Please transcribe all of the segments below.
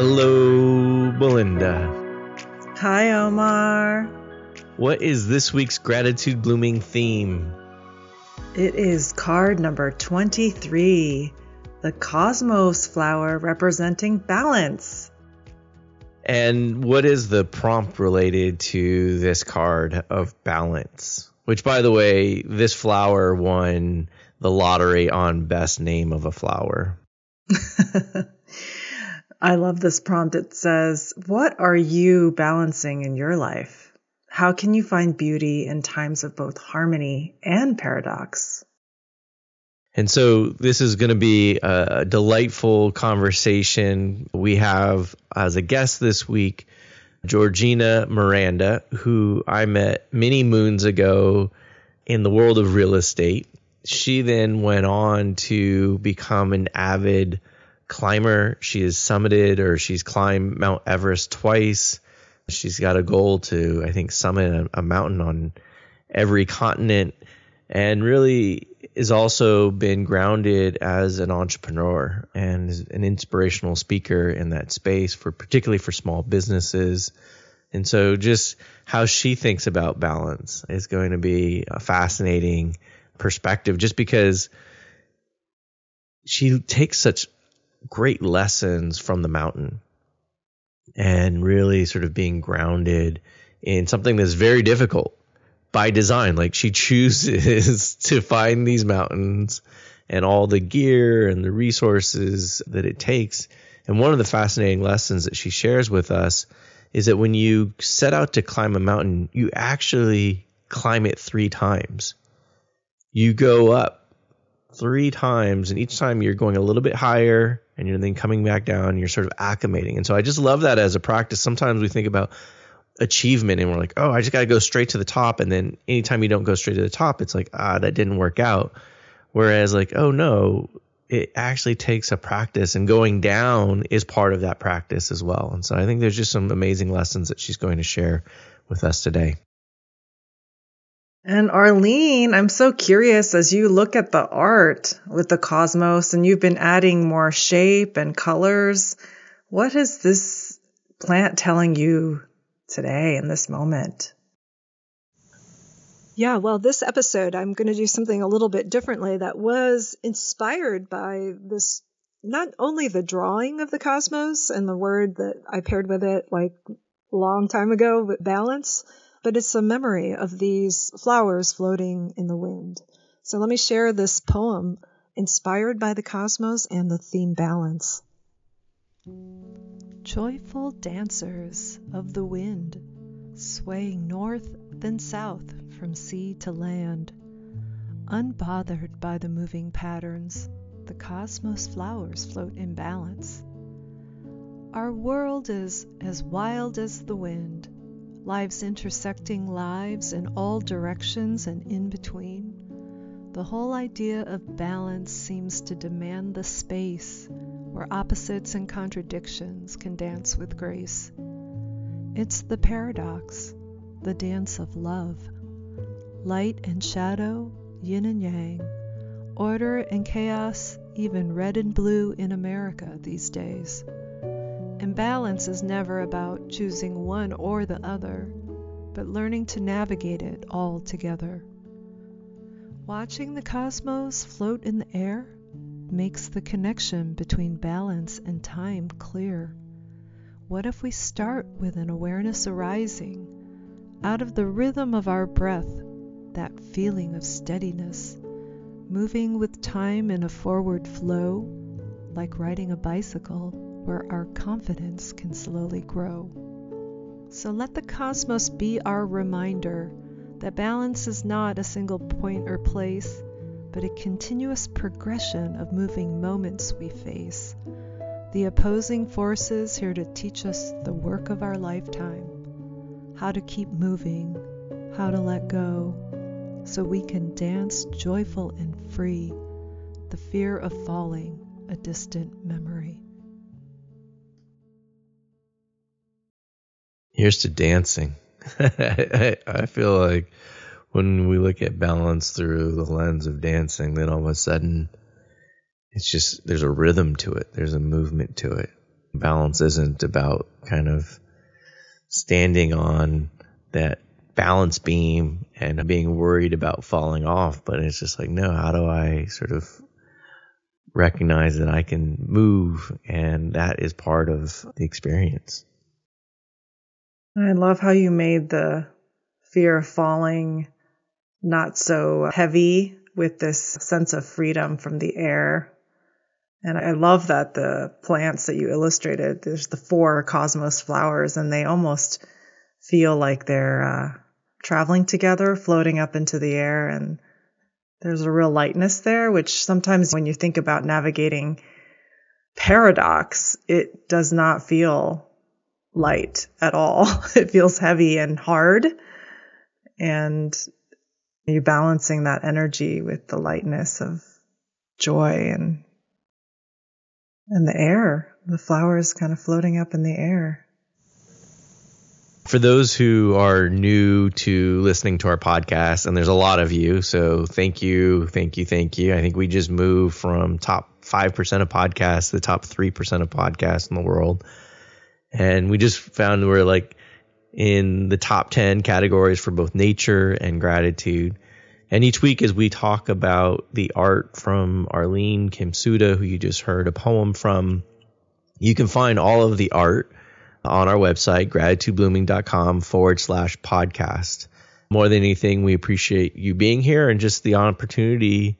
Hello, Belinda. Hi, Omar. What is this week's gratitude blooming theme? It is card number 23, the cosmos flower representing balance. And what is the prompt related to this card of balance? Which, by the way, this flower won the lottery on best name of a flower. I love this prompt. It says, What are you balancing in your life? How can you find beauty in times of both harmony and paradox? And so this is going to be a delightful conversation. We have as a guest this week Georgina Miranda, who I met many moons ago in the world of real estate. She then went on to become an avid climber. She has summited or she's climbed Mount Everest twice. She's got a goal to, I think, summit a, a mountain on every continent and really has also been grounded as an entrepreneur and an inspirational speaker in that space for particularly for small businesses. And so just how she thinks about balance is going to be a fascinating perspective just because she takes such great lessons from the mountain and really sort of being grounded in something that's very difficult by design. Like she chooses to find these mountains and all the gear and the resources that it takes. And one of the fascinating lessons that she shares with us is that when you set out to climb a mountain, you actually climb it three times. You go up three times, and each time you're going a little bit higher and you're then coming back down, you're sort of acclimating. And so I just love that as a practice. Sometimes we think about achievement and we're like, oh, I just got to go straight to the top. And then anytime you don't go straight to the top, it's like, ah, that didn't work out. Whereas, like, oh no, it actually takes a practice and going down is part of that practice as well. And so I think there's just some amazing lessons that she's going to share with us today. And Arlene, I'm so curious as you look at the art with the cosmos and you've been adding more shape and colors, what is this plant telling you today in this moment? Yeah, well, this episode, I'm going to do something a little bit differently that was inspired by this not only the drawing of the cosmos and the word that I paired with it like long time ago with balance, but it's a memory of these flowers floating in the wind. So let me share this poem inspired by the cosmos and the theme balance. Joyful dancers of the wind, swaying north then south from sea to land, unbothered by the moving patterns, the cosmos flowers float in balance. Our world is as wild as the wind lives intersecting lives in all directions and in between. The whole idea of balance seems to demand the space where opposites and contradictions can dance with grace. It's the paradox, the dance of love. Light and shadow, yin and yang, order and chaos, even red and blue in America these days. And balance is never about choosing one or the other, but learning to navigate it all together. Watching the cosmos float in the air makes the connection between balance and time clear. What if we start with an awareness arising out of the rhythm of our breath, that feeling of steadiness, moving with time in a forward flow, like riding a bicycle? Where our confidence can slowly grow. So let the cosmos be our reminder that balance is not a single point or place, but a continuous progression of moving moments we face. The opposing forces here to teach us the work of our lifetime, how to keep moving, how to let go, so we can dance joyful and free, the fear of falling a distant memory. Here's to dancing. I feel like when we look at balance through the lens of dancing, then all of a sudden it's just there's a rhythm to it, there's a movement to it. balance isn't about kind of standing on that balance beam and being worried about falling off, but it's just like, no, how do I sort of recognize that I can move and that is part of the experience. I love how you made the fear of falling not so heavy with this sense of freedom from the air. And I love that the plants that you illustrated, there's the four cosmos flowers, and they almost feel like they're uh, traveling together, floating up into the air. And there's a real lightness there, which sometimes when you think about navigating paradox, it does not feel light at all. It feels heavy and hard. And you balancing that energy with the lightness of joy and and the air, the flowers kind of floating up in the air. For those who are new to listening to our podcast, and there's a lot of you, so thank you, thank you, thank you. I think we just moved from top 5% of podcasts to the top 3% of podcasts in the world. And we just found we're like in the top 10 categories for both nature and gratitude. And each week, as we talk about the art from Arlene Kim Suda, who you just heard a poem from, you can find all of the art on our website, gratitudeblooming.com forward slash podcast. More than anything, we appreciate you being here and just the opportunity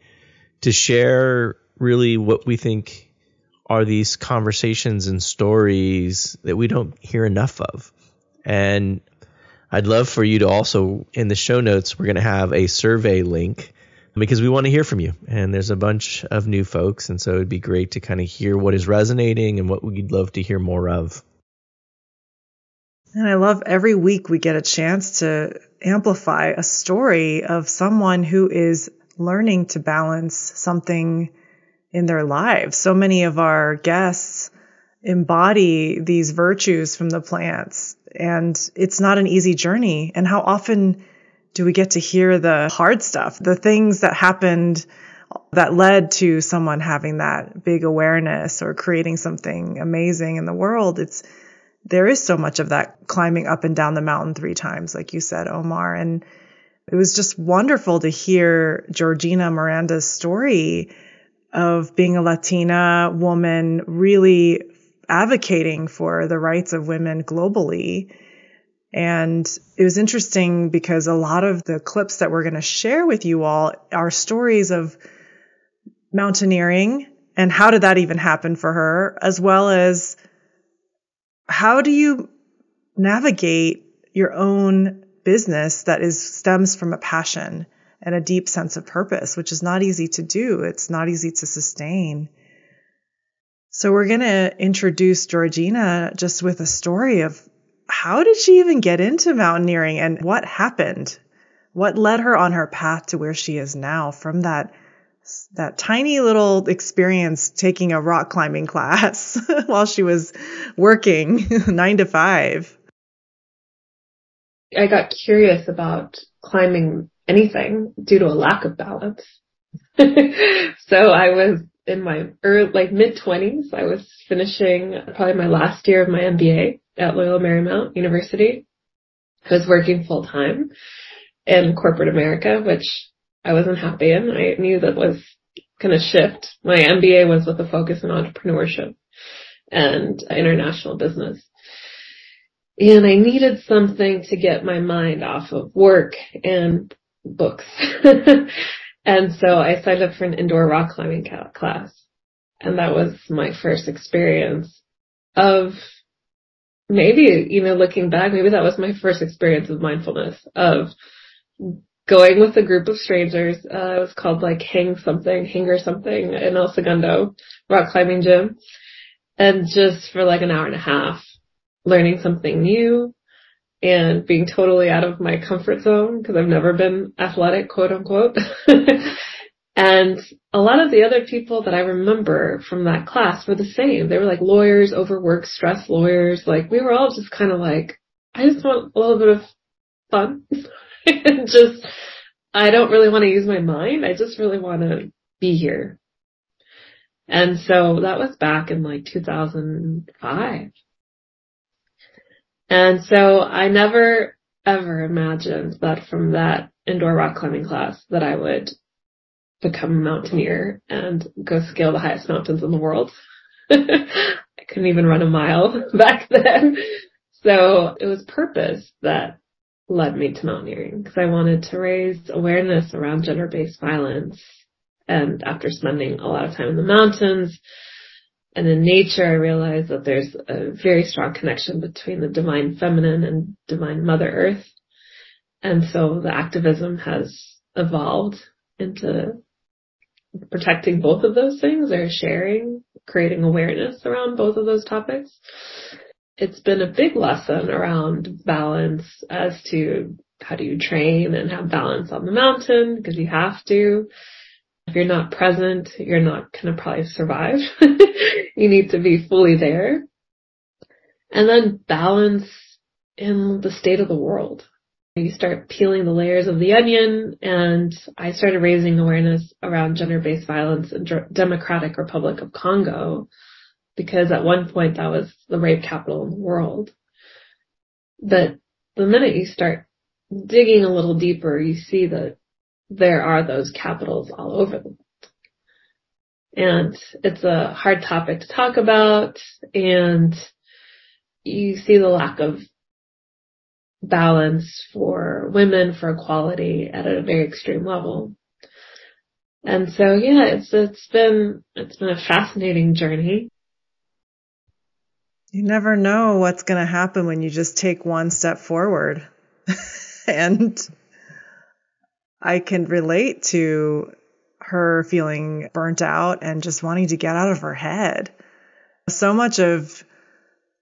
to share really what we think are these conversations and stories that we don't hear enough of. And I'd love for you to also, in the show notes, we're going to have a survey link because we want to hear from you. And there's a bunch of new folks. And so it'd be great to kind of hear what is resonating and what we'd love to hear more of. And I love every week we get a chance to amplify a story of someone who is learning to balance something in their lives. So many of our guests embody these virtues from the plants and it's not an easy journey. And how often do we get to hear the hard stuff, the things that happened that led to someone having that big awareness or creating something amazing in the world? It's, there is so much of that climbing up and down the mountain three times, like you said, Omar. And it was just wonderful to hear Georgina Miranda's story of being a Latina woman really advocating for the rights of women globally. And it was interesting because a lot of the clips that we're going to share with you all are stories of mountaineering and how did that even happen for her, as well as how do you navigate your own business that is stems from a passion and a deep sense of purpose, which is not easy to do. It's not easy to sustain. So we're going to introduce Georgina just with a story of how did she even get into mountaineering and what happened? What led her on her path to where she is now from that that tiny little experience taking a rock climbing class while she was working 9 to 5. I got curious about climbing anything due to a lack of balance. so I was in my early, like mid twenties. I was finishing probably my last year of my MBA at Loyola Marymount University. I was working full time in corporate America, which I wasn't happy in. I knew that was going to shift. My MBA was with a focus in entrepreneurship and international business. And I needed something to get my mind off of work and books. and so I signed up for an indoor rock climbing class. And that was my first experience of maybe, you know, looking back, maybe that was my first experience of mindfulness of going with a group of strangers. Uh, it was called like Hang something, Hanger something in El Segundo rock climbing gym. And just for like an hour and a half, learning something new, and being totally out of my comfort zone because I've never been athletic, quote unquote. and a lot of the other people that I remember from that class were the same. They were like lawyers, overworked, stressed lawyers. Like we were all just kind of like, I just want a little bit of fun and just, I don't really want to use my mind. I just really want to be here. And so that was back in like 2005. And so I never ever imagined that from that indoor rock climbing class that I would become a mountaineer and go scale the highest mountains in the world. I couldn't even run a mile back then. So it was purpose that led me to mountaineering because I wanted to raise awareness around gender-based violence. And after spending a lot of time in the mountains and in nature, I realized that there's a very strong connection between the divine feminine and divine mother earth. And so the activism has evolved into protecting both of those things or sharing, creating awareness around both of those topics. It's been a big lesson around balance as to how do you train and have balance on the mountain because you have to. If you're not present, you're not going to probably survive. you need to be fully there. And then balance in the state of the world. You start peeling the layers of the onion and I started raising awareness around gender-based violence in Democratic Republic of Congo because at one point that was the rape capital in the world. But the minute you start digging a little deeper, you see that there are those capitals all over the world. And it's a hard topic to talk about and you see the lack of balance for women, for equality at a very extreme level. And so yeah, it's, it's been, it's been a fascinating journey. You never know what's going to happen when you just take one step forward. and I can relate to her feeling burnt out and just wanting to get out of her head. So much of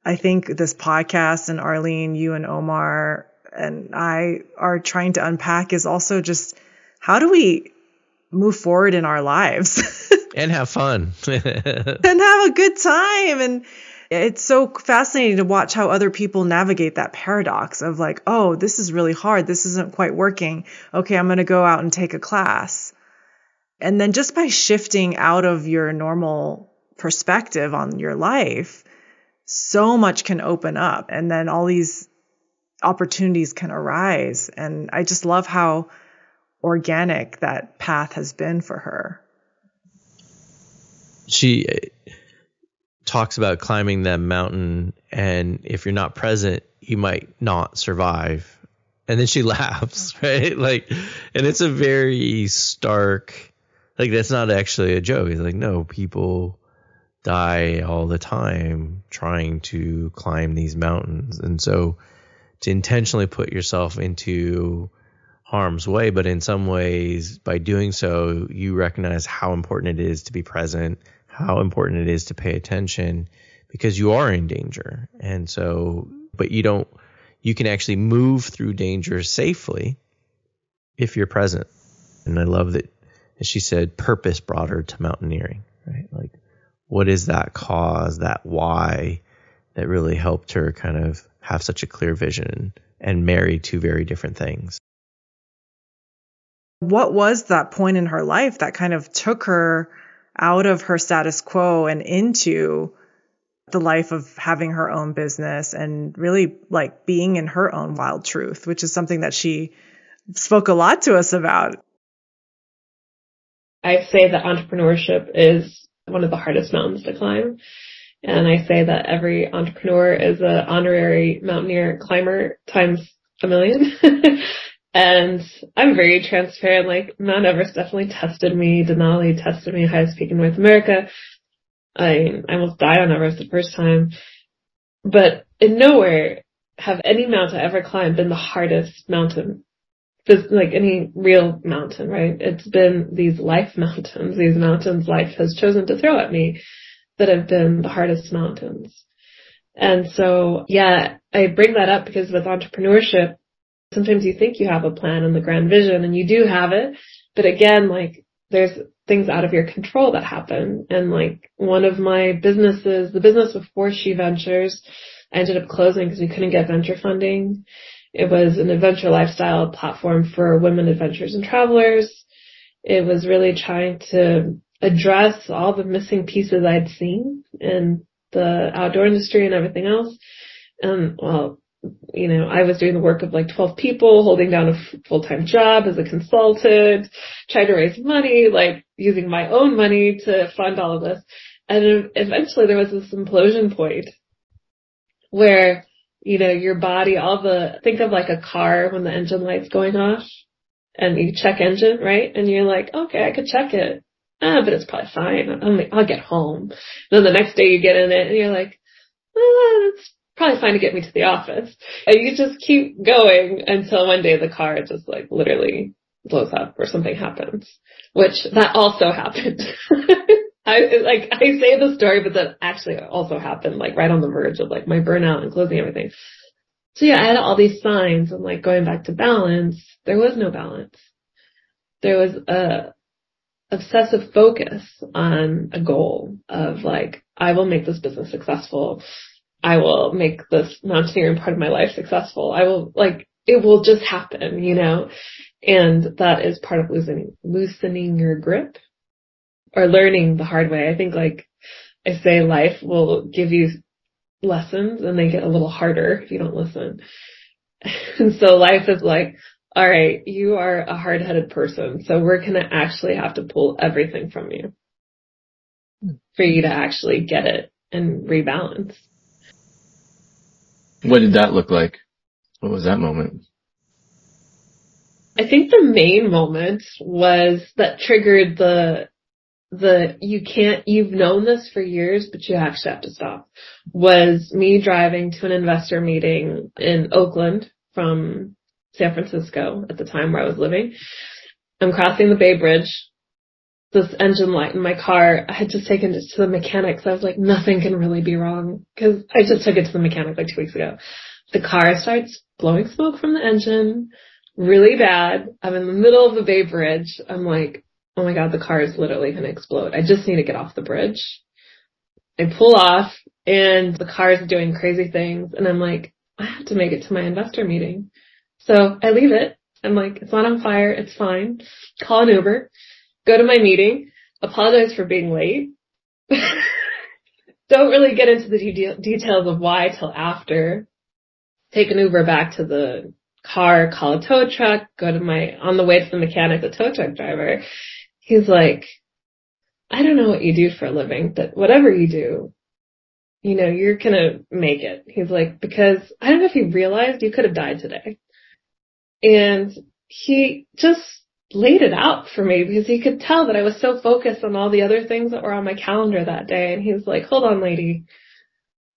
I think this podcast and Arlene, you and Omar and I are trying to unpack is also just how do we move forward in our lives and have fun and have a good time and it's so fascinating to watch how other people navigate that paradox of like, oh, this is really hard. This isn't quite working. Okay, I'm going to go out and take a class. And then just by shifting out of your normal perspective on your life, so much can open up and then all these opportunities can arise. And I just love how organic that path has been for her. She talks about climbing that mountain, and if you're not present, you might not survive. And then she laughs, oh. right? Like, and it's a very stark, like, that's not actually a joke. It's like, no, people die all the time trying to climb these mountains. And so to intentionally put yourself into harm's way, but in some ways, by doing so, you recognize how important it is to be present, how important it is to pay attention because you are in danger. And so, but you don't, you can actually move through danger safely if you're present. And I love that, as she said, purpose brought her to mountaineering, right? Like what is that cause, that why that really helped her kind of have such a clear vision and marry two very different things. What was that point in her life that kind of took her out of her status quo and into the life of having her own business and really like being in her own wild truth, which is something that she spoke a lot to us about. I say that entrepreneurship is one of the hardest mountains to climb. And I say that every entrepreneur is an honorary mountaineer climber times a million. and I'm very transparent. Like Mount Everest definitely tested me. Denali tested me highest peak in North America. I, I almost died on Everest the first time. But in nowhere have any mountain I ever climbed been the hardest mountain like any real mountain, right? It's been these life mountains, these mountains life has chosen to throw at me that have been the hardest mountains. And so, yeah, I bring that up because with entrepreneurship, sometimes you think you have a plan and the grand vision and you do have it. But again, like there's things out of your control that happen. And like one of my businesses, the business before She Ventures, I ended up closing because we couldn't get venture funding. It was an adventure lifestyle platform for women adventurers and travelers. It was really trying to address all the missing pieces I'd seen in the outdoor industry and everything else. And well, you know, I was doing the work of like 12 people, holding down a full-time job as a consultant, trying to raise money, like using my own money to fund all of this. And eventually there was this implosion point where, you know, your body, all the, think of like a car when the engine light's going off and you check engine, right? And you're like, okay, I could check it. Ah, but it's probably fine. I'll, I'll get home. And then the next day you get in it and you're like, ah, probably fine to get me to the office. And you just keep going until one day the car just like literally blows up or something happens, which that also happened. I like I say the story, but that actually also happened like right on the verge of like my burnout and closing everything. So yeah, I had all these signs and like going back to balance, there was no balance. There was a obsessive focus on a goal of like, I will make this business successful. I will make this mountaineering part of my life successful. I will like, it will just happen, you know? And that is part of loosening, loosening your grip or learning the hard way. I think like I say life will give you lessons and they get a little harder if you don't listen. And so life is like, all right, you are a hard headed person. So we're going to actually have to pull everything from you hmm. for you to actually get it and rebalance. What did that look like? What was that moment? I think the main moment was that triggered the the you can't you've known this for years but you actually have to stop was me driving to an investor meeting in Oakland from San Francisco at the time where I was living. I'm crossing the Bay Bridge. This engine light in my car, I had just taken it to the mechanic. So I was like, nothing can really be wrong because I just took it to the mechanic like two weeks ago. The car starts blowing smoke from the engine really bad. I'm in the middle of the Bay Bridge. I'm like, oh my god, the car is literally going to explode. I just need to get off the bridge. I pull off and the car is doing crazy things and I'm like, I have to make it to my investor meeting. So I leave it. I'm like, it's not on fire. It's fine. Call an Uber, go to my meeting, apologize for being late. Don't really get into the de- details of why till after. Take an Uber back to the car, call a tow truck, go to my, on the way to the mechanic, the tow truck driver he's like, I don't know what you do for a living, but whatever you do, you know, you're gonna make it. He's like, because I don't know if he realized you could have died today. And he just laid it out for me because he could tell that I was so focused on all the other things that were on my calendar that day. And he was like, hold on, lady.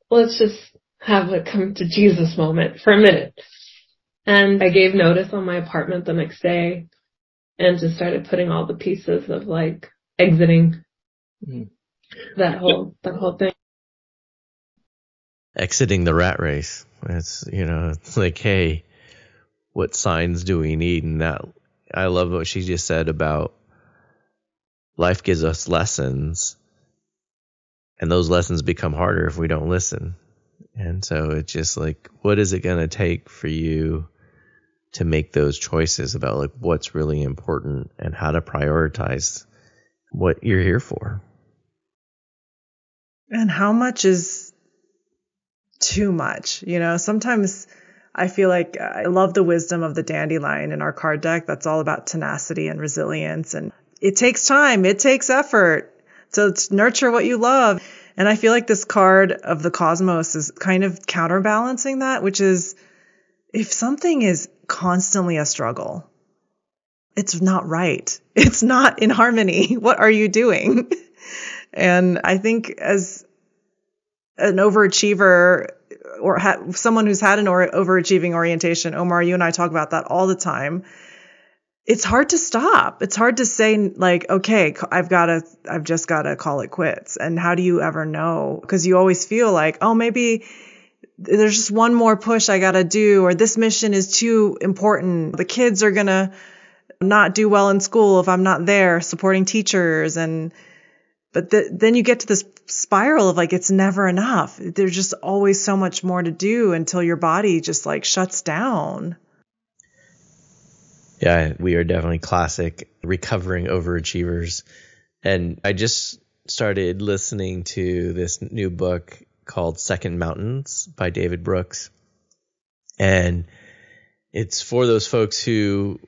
Let's just have a come to Jesus moment for a minute. And I gave notice on my apartment the next day and just started putting all the pieces of like exiting mm-hmm. that whole that whole thing. Exiting the rat race. It's you know, it's like, hey, what signs do we need? And that I love what she just said about life gives us lessons and those lessons become harder if we don't listen. And so it's just like, what is it going to take for you to make those choices about like what's really important and how to prioritize what you're here for. And how much is too much? You know, sometimes I feel like uh, I love the wisdom of the dandelion in our card deck. That's all about tenacity and resilience. And it takes time. It takes effort to nurture what you love. And I feel like this card of the cosmos is kind of counterbalancing that, which is if something is constantly a struggle, it's not right. It's not in harmony. What are you doing? and I think as an overachiever or ha- someone who's had an or- overachieving orientation, Omar, you and I talk about that all the time. It's hard to stop. It's hard to say like, okay, I've got to, I've just got to call it quits. And how do you ever know? Because you always feel like, oh, maybe there's just one more push I got to do, or this mission is too important. The kids are to not do well in school if I'm not there supporting teachers. And, but the, then you get to this spiral of like, it's never enough. There's just always so much more to do until your body just like shuts down. Yeah, we are definitely classic recovering overachievers. And I just started listening to this new book called Second Mountains by David Brooks. And it's for those folks who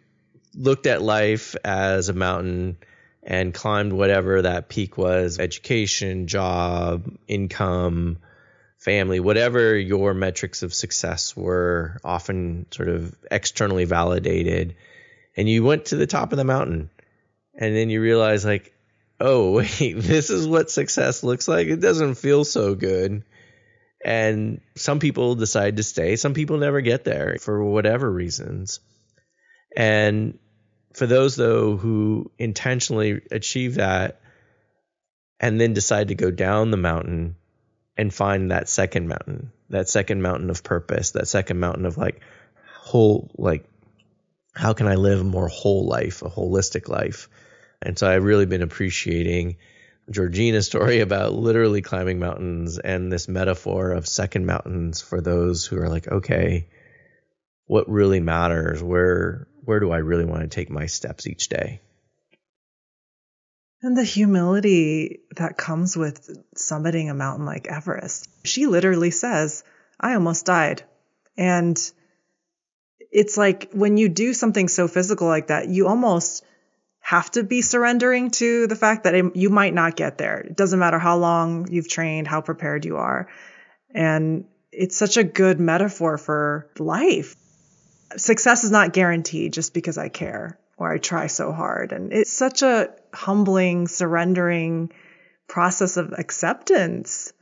looked at life as a mountain and climbed whatever that peak was education, job, income, family, whatever your metrics of success were, often sort of externally validated. And you went to the top of the mountain. And then you realize, like, oh, wait, this is what success looks like. It doesn't feel so good. And some people decide to stay. Some people never get there for whatever reasons. And for those, though, who intentionally achieve that and then decide to go down the mountain and find that second mountain, that second mountain of purpose, that second mountain of like whole, like, how can I live a more whole life, a holistic life? And so I've really been appreciating Georgina's story about literally climbing mountains and this metaphor of second mountains for those who are like, okay, what really matters? Where where do I really want to take my steps each day? And the humility that comes with summiting a mountain like Everest. She literally says, I almost died. And it's like when you do something so physical like that, you almost have to be surrendering to the fact that it, you might not get there. It doesn't matter how long you've trained, how prepared you are. And it's such a good metaphor for life. Success is not guaranteed just because I care or I try so hard. And it's such a humbling, surrendering process of acceptance.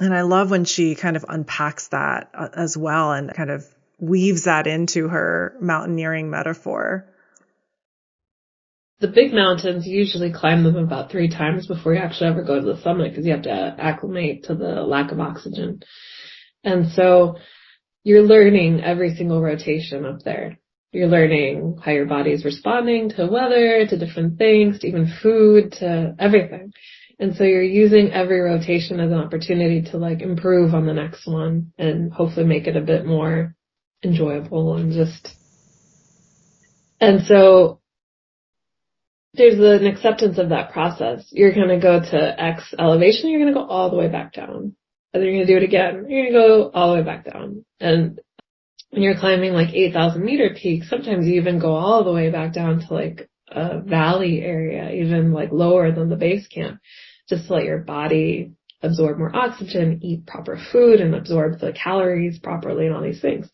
And I love when she kind of unpacks that uh, as well and kind of weaves that into her mountaineering metaphor. The big mountains, you usually climb them about three times before you actually ever go to the summit because you have to acclimate to the lack of oxygen. And so you're learning every single rotation up there. You're learning how your body is responding to weather, to different things, to even food, to everything. And so you're using every rotation as an opportunity to like improve on the next one and hopefully make it a bit more enjoyable and just, and so there's an acceptance of that process. You're going to go to X elevation, you're going to go all the way back down. And then you're going to do it again. You're going to go all the way back down. And when you're climbing like 8,000 meter peaks, sometimes you even go all the way back down to like a valley area, even like lower than the base camp, just to let your body absorb more oxygen, eat proper food and absorb the calories properly and all these things.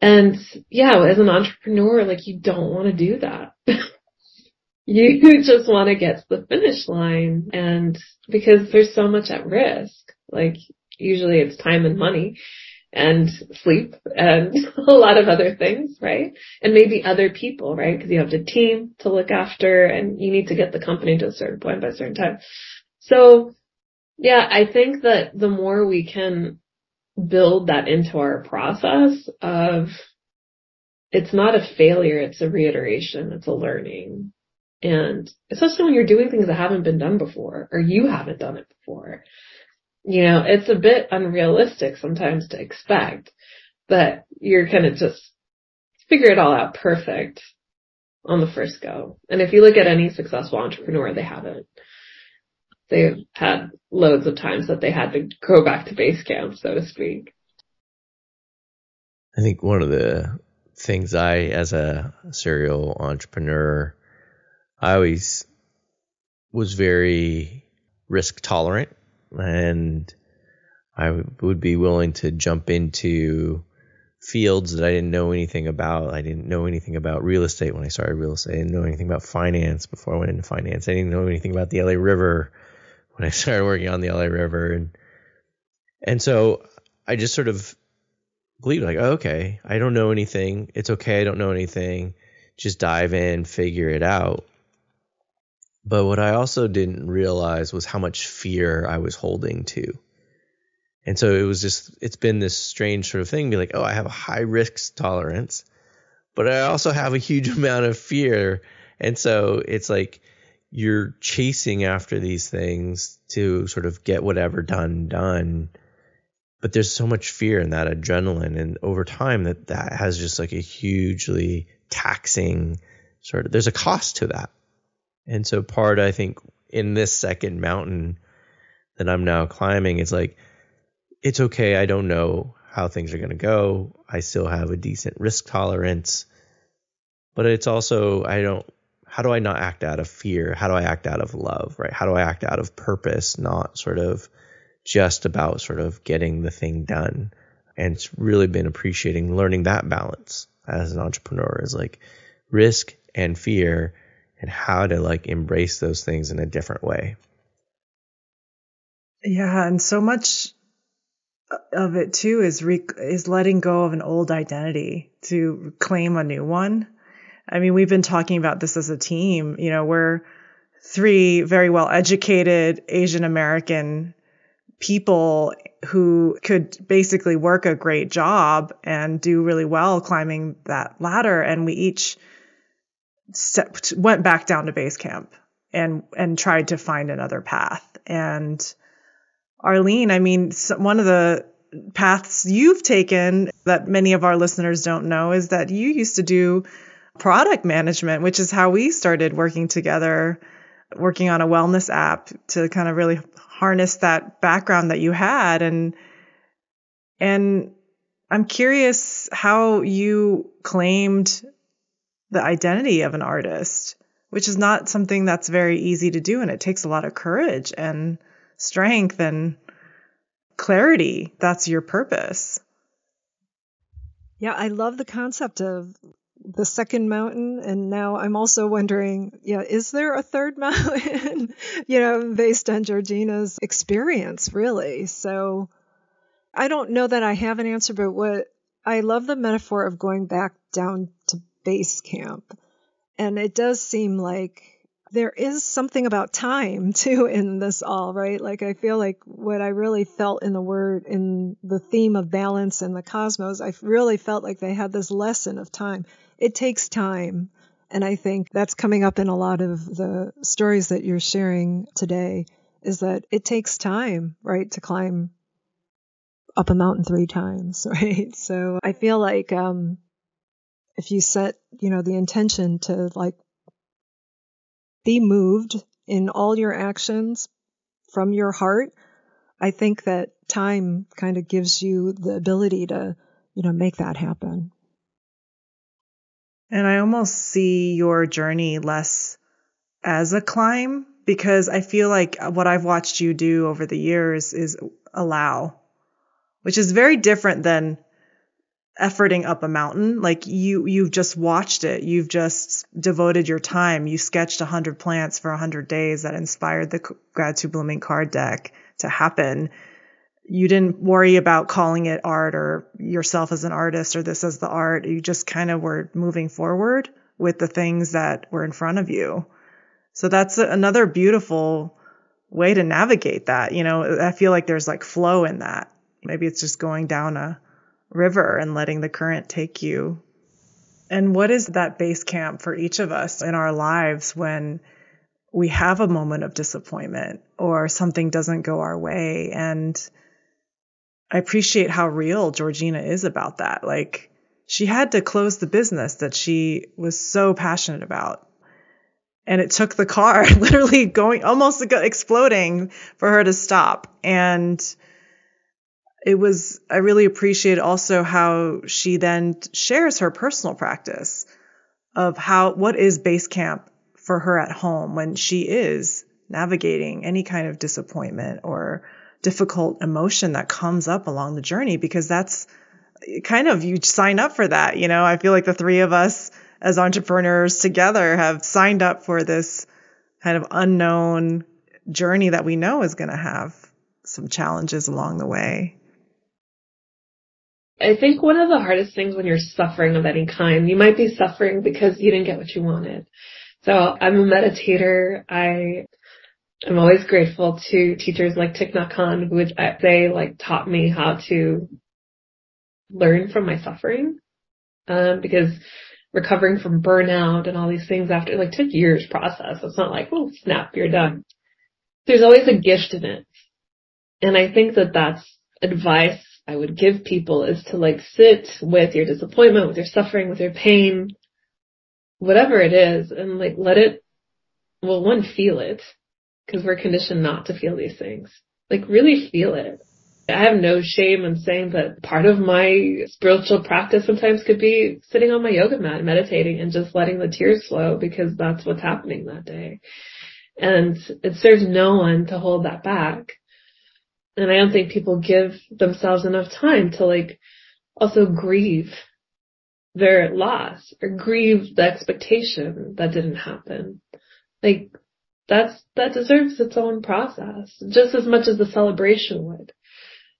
And yeah, as an entrepreneur, like you don't want to do that. you just want to get to the finish line and because there's so much at risk, like usually it's time and money and sleep and a lot of other things, right? And maybe other people, right? Because you have a team to look after and you need to get the company to a certain point by a certain time. So yeah, I think that the more we can build that into our process of it's not a failure, it's a reiteration, it's a learning. And especially when you're doing things that haven't been done before or you haven't done it before. You know, it's a bit unrealistic sometimes to expect that you're gonna just figure it all out perfect on the first go. And if you look at any successful entrepreneur, they haven't they've had loads of times that they had to go back to base camp, so to speak. I think one of the things I, as a serial entrepreneur, I always was very risk tolerant and I would be willing to jump into fields that I didn't know anything about. I didn't know anything about real estate when I started real estate. I didn't know anything about finance before I went into finance. I didn't know anything about the LA River when I started working on the LA River, and and so I just sort of believed like, oh, okay, I don't know anything. It's okay, I don't know anything. Just dive in, figure it out. But what I also didn't realize was how much fear I was holding to. And so it was just, it's been this strange sort of thing, be like, oh, I have a high risk tolerance, but I also have a huge amount of fear. And so it's like, you're chasing after these things to sort of get whatever done done but there's so much fear in that adrenaline and over time that that has just like a hugely taxing sort of there's a cost to that. And so part I think in this second mountain that I'm now climbing is like it's okay, I don't know how things are going to go. I still have a decent risk tolerance. But it's also I don't how do I not act out of fear? How do I act out of love, right? How do I act out of purpose, not sort of just about sort of getting the thing done? And it's really been appreciating learning that balance as an entrepreneur is like risk and fear and how to like embrace those things in a different way. Yeah, and so much of it too is re- is letting go of an old identity to claim a new one. I mean, we've been talking about this as a team. You know, we're three very well educated Asian American people who could basically work a great job and do really well climbing that ladder. And we each stepped, went back down to base camp and, and tried to find another path. And Arlene, I mean, one of the paths you've taken that many of our listeners don't know is that you used to do product management, which is how we started working together, working on a wellness app to kind of really harness that background that you had and and I'm curious how you claimed the identity of an artist, which is not something that's very easy to do and it takes a lot of courage and strength and clarity. That's your purpose. Yeah, I love the concept of the second mountain and now i'm also wondering yeah is there a third mountain you know based on georgina's experience really so i don't know that i have an answer but what i love the metaphor of going back down to base camp and it does seem like there is something about time too in this all, right? Like I feel like what I really felt in the word, in the theme of balance and the cosmos, I really felt like they had this lesson of time it takes time. And I think that's coming up in a lot of the stories that you're sharing today is that it takes time, right, to climb up a mountain three times, right? So I feel like um, if you set, you know, the intention to like be moved in all your actions from your heart, I think that time kind of gives you the ability to, you know, make that happen. And I almost see your journey less as a climb because I feel like what I've watched you do over the years is allow, which is very different than efforting up a mountain. Like you, you've just watched it. You've just devoted your time. You sketched a hundred plants for a hundred days that inspired the gratitude blooming card deck to happen you didn't worry about calling it art or yourself as an artist or this as the art. You just kind of were moving forward with the things that were in front of you. So that's another beautiful way to navigate that. You know, I feel like there's like flow in that. Maybe it's just going down a river and letting the current take you. And what is that base camp for each of us in our lives when we have a moment of disappointment or something doesn't go our way and I appreciate how real Georgina is about that. Like she had to close the business that she was so passionate about. And it took the car literally going almost exploding for her to stop. And it was, I really appreciate also how she then shares her personal practice of how, what is base camp for her at home when she is navigating any kind of disappointment or difficult emotion that comes up along the journey because that's kind of you sign up for that. You know, I feel like the three of us as entrepreneurs together have signed up for this kind of unknown journey that we know is going to have some challenges along the way. I think one of the hardest things when you're suffering of any kind, you might be suffering because you didn't get what you wanted. So I'm a meditator. I I'm always grateful to teachers like Thich Nhat Hanh who would they like taught me how to learn from my suffering. Um, because recovering from burnout and all these things after like took years process. It's not like, oh snap, you're done. There's always a gift in it. And I think that that's advice I would give people is to like sit with your disappointment, with your suffering, with your pain, whatever it is and like let it, well, one, feel it because we're conditioned not to feel these things. Like really feel it. I have no shame in saying that part of my spiritual practice sometimes could be sitting on my yoga mat, meditating and just letting the tears flow because that's what's happening that day. And it serves no one to hold that back. And I don't think people give themselves enough time to like also grieve their loss or grieve the expectation that didn't happen. Like that's, that deserves its own process just as much as the celebration would.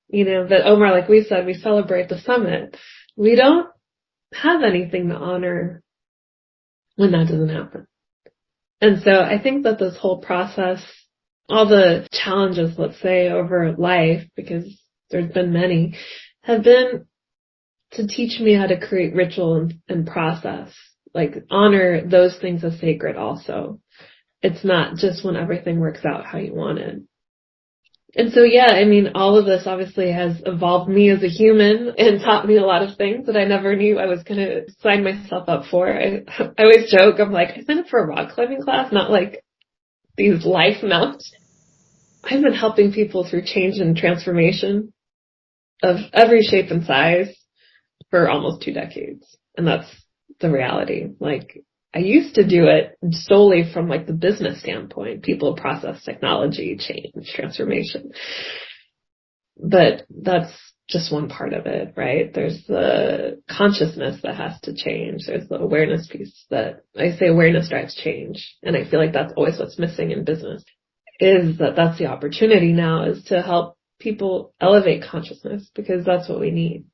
You know, that Omar, like we said, we celebrate the summit. We don't have anything to honor when that doesn't happen. And so I think that this whole process, all the challenges, let's say, over life, because there's been many, have been to teach me how to create ritual and, and process, like honor those things as sacred also. It's not just when everything works out how you want it. And so yeah, I mean, all of this obviously has evolved me as a human and taught me a lot of things that I never knew I was going to sign myself up for. I, I always joke, I'm like, I signed up for a rock climbing class, not like these life mounts. I've been helping people through change and transformation of every shape and size for almost two decades. And that's the reality. Like I used to do it solely from like the business standpoint, people, process, technology, change, transformation. But that's just one part of it, right? There's the consciousness that has to change. There's the awareness piece that I say awareness drives change. And I feel like that's always what's missing in business is that that's the opportunity now is to help people elevate consciousness because that's what we need.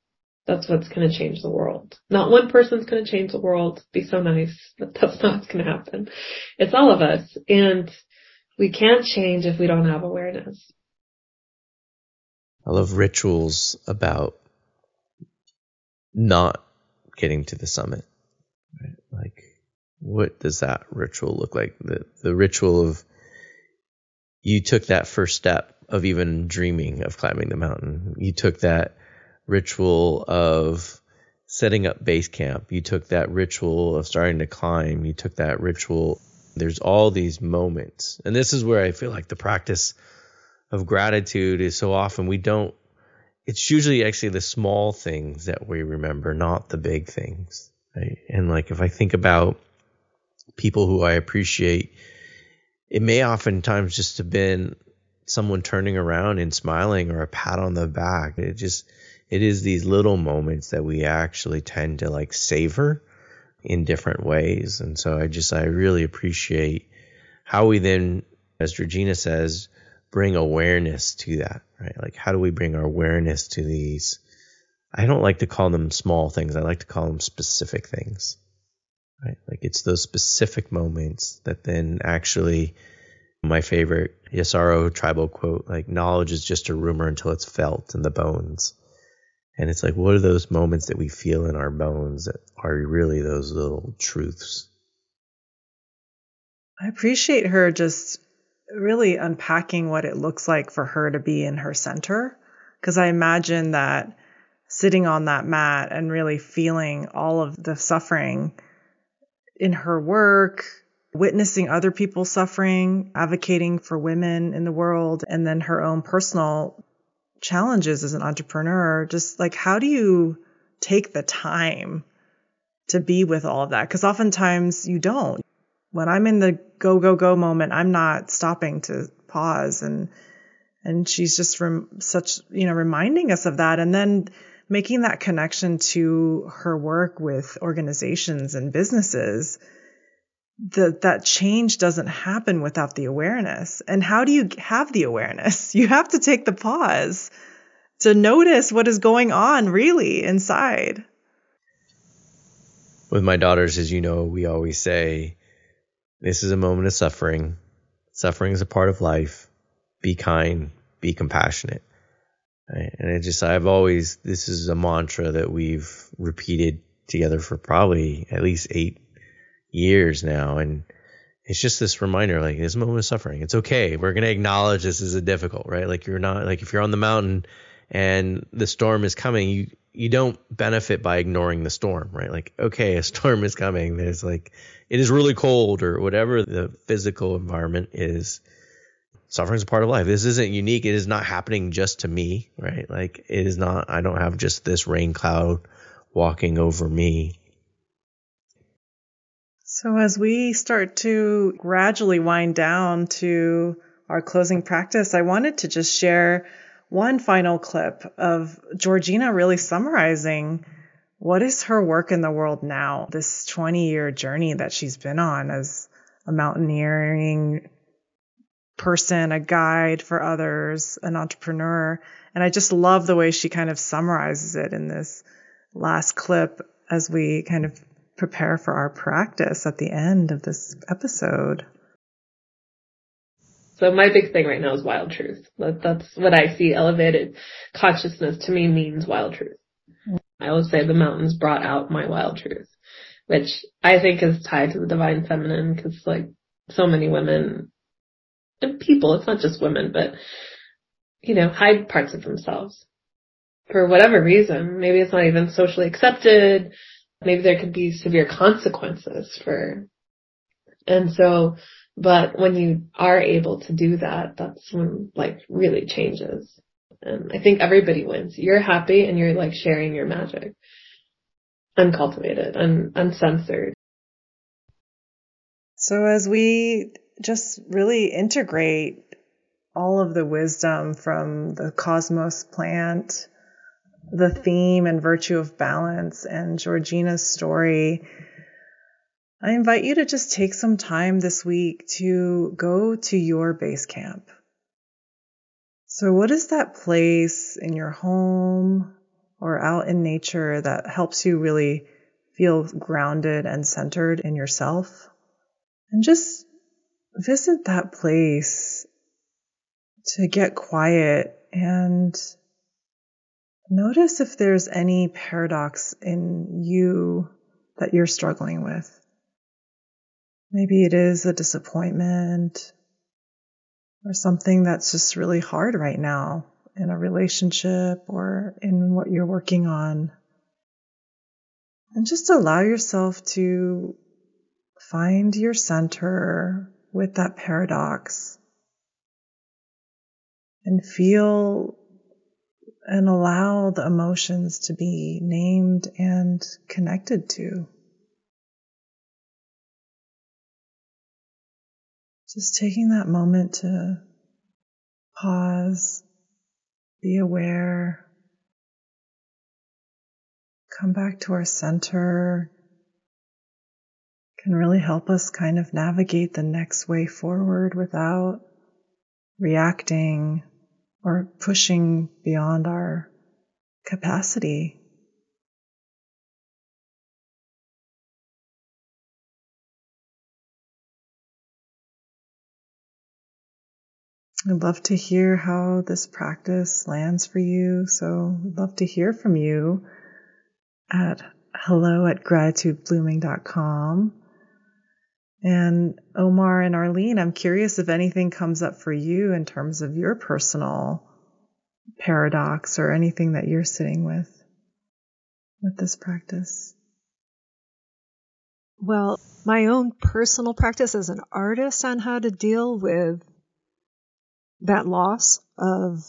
That's what's going to change the world. Not one person's going to change the world. Be so nice, but that's not what's going to happen. It's all of us. And we can't change if we don't have awareness. I love rituals about not getting to the summit. Right? Like, what does that ritual look like? The, the ritual of you took that first step of even dreaming of climbing the mountain. You took that ritual of setting up base camp. You took that ritual of starting to climb. You took that ritual. There's all these moments. And this is where I feel like the practice of gratitude is so often we don't, it's usually actually the small things that we remember, not the big things. Right? And like if I think about people who I appreciate, it may oftentimes just have been someone turning around and smiling or a pat on the back. It just, it is these little moments that we actually tend to like savor in different ways. And so I just, I really appreciate how we then, as Regina says, bring awareness to that, right? Like, how do we bring our awareness to these? I don't like to call them small things. I like to call them specific things, right? Like, it's those specific moments that then actually, my favorite Asaro tribal quote, like, knowledge is just a rumor until it's felt in the bones. And it's like, what are those moments that we feel in our bones that are really those little truths? I appreciate her just really unpacking what it looks like for her to be in her center. Cause I imagine that sitting on that mat and really feeling all of the suffering in her work, witnessing other people suffering, advocating for women in the world, and then her own personal challenges as an entrepreneur. Just like, how do you take the time to be with all of that? Because oftentimes you don't. When I'm in the go, go, go moment, I'm not stopping to pause and, and she's just rem- such, you know, reminding us of that. And then making that connection to her work with organizations and businesses that that change doesn't happen without the awareness. And how do you have the awareness? You have to take the pause to notice what is going on really inside. With my daughters, as you know, we always say, this is a moment of suffering. Suffering is a part of life. Be kind, be compassionate. And it just, I've always, this is a mantra that we've repeated together for probably at least eight years now. And it's just this reminder, like this moment of suffering. It's okay. We're going to acknowledge this is a difficult, right? Like you're not, like if you're on the mountain and the storm is coming, you, you don't benefit by ignoring the storm, right? Like, okay, a storm is coming. There's like, it is really cold or whatever the physical environment is. Suffering is a part of life. This isn't unique. It is not happening just to me, right? Like, it is not, I don't have just this rain cloud walking over me. So, as we start to gradually wind down to our closing practice, I wanted to just share one final clip of Georgina really summarizing what is her work in the world now, this 20 year journey that she's been on as a mountaineering person, a guide for others, an entrepreneur. And I just love the way she kind of summarizes it in this last clip as we kind of prepare for our practice at the end of this episode. So my big thing right now is wild truth. That, that's what I see. Elevated consciousness to me means wild truth. I always say the mountains brought out my wild truth, which I think is tied to the divine feminine because like so many women and people, it's not just women, but you know, hide parts of themselves for whatever reason. Maybe it's not even socially accepted. Maybe there could be severe consequences for, and so but when you are able to do that, that's when like really changes. And I think everybody wins. You're happy and you're like sharing your magic. Uncultivated and uncensored. So as we just really integrate all of the wisdom from the cosmos plant, the theme and virtue of balance and Georgina's story, I invite you to just take some time this week to go to your base camp. So, what is that place in your home or out in nature that helps you really feel grounded and centered in yourself? And just visit that place to get quiet and notice if there's any paradox in you that you're struggling with. Maybe it is a disappointment or something that's just really hard right now in a relationship or in what you're working on. And just allow yourself to find your center with that paradox and feel and allow the emotions to be named and connected to. Just taking that moment to pause, be aware, come back to our center can really help us kind of navigate the next way forward without reacting or pushing beyond our capacity. I'd love to hear how this practice lands for you. So I'd love to hear from you at hello at gratitudeblooming.com. And Omar and Arlene, I'm curious if anything comes up for you in terms of your personal paradox or anything that you're sitting with with this practice. Well, my own personal practice as an artist on how to deal with that loss of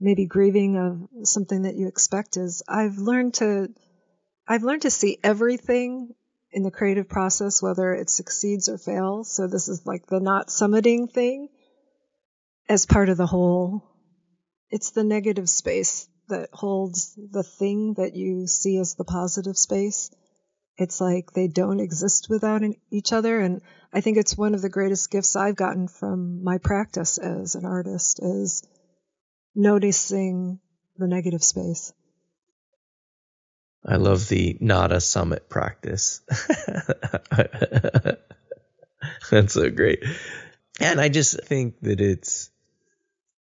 maybe grieving of something that you expect is I've learned to I've learned to see everything in the creative process, whether it succeeds or fails. So this is like the not summiting thing as part of the whole. It's the negative space that holds the thing that you see as the positive space. It's like they don't exist without each other. And I think it's one of the greatest gifts I've gotten from my practice as an artist is noticing the negative space. I love the not a summit practice. That's so great. And I just think that it's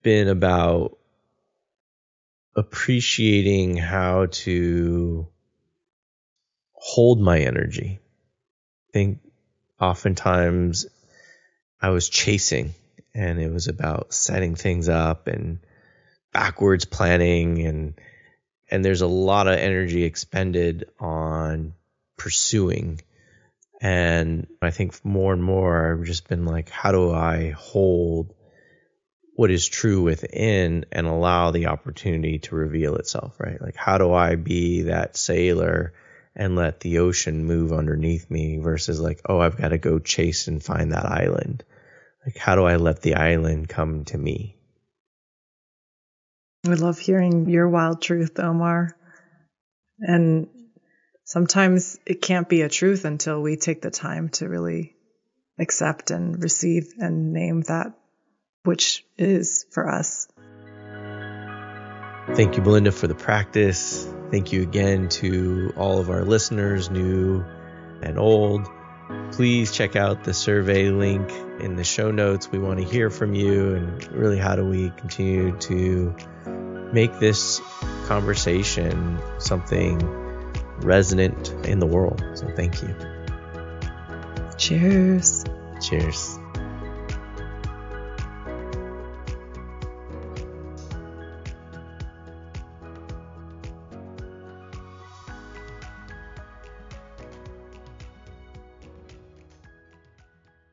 been about appreciating how to hold my energy. I think oftentimes I was chasing and it was about setting things up and backwards planning and and there's a lot of energy expended on pursuing. And I think more and more I've just been like, how do I hold what is true within and allow the opportunity to reveal itself, right? Like, how do I be that sailor and let the ocean move underneath me versus like, oh, I've got to go chase and find that island? Like, how do I let the island come to me? I love hearing your wild truth, Omar. And sometimes it can't be a truth until we take the time to really accept and receive and name that which is for us. Thank you, Belinda, for the practice. Thank you again to all of our listeners, new and old. Please check out the survey link in the show notes. We want to hear from you and really how do we continue to make this conversation something resonant in the world. So thank you. Cheers. Cheers.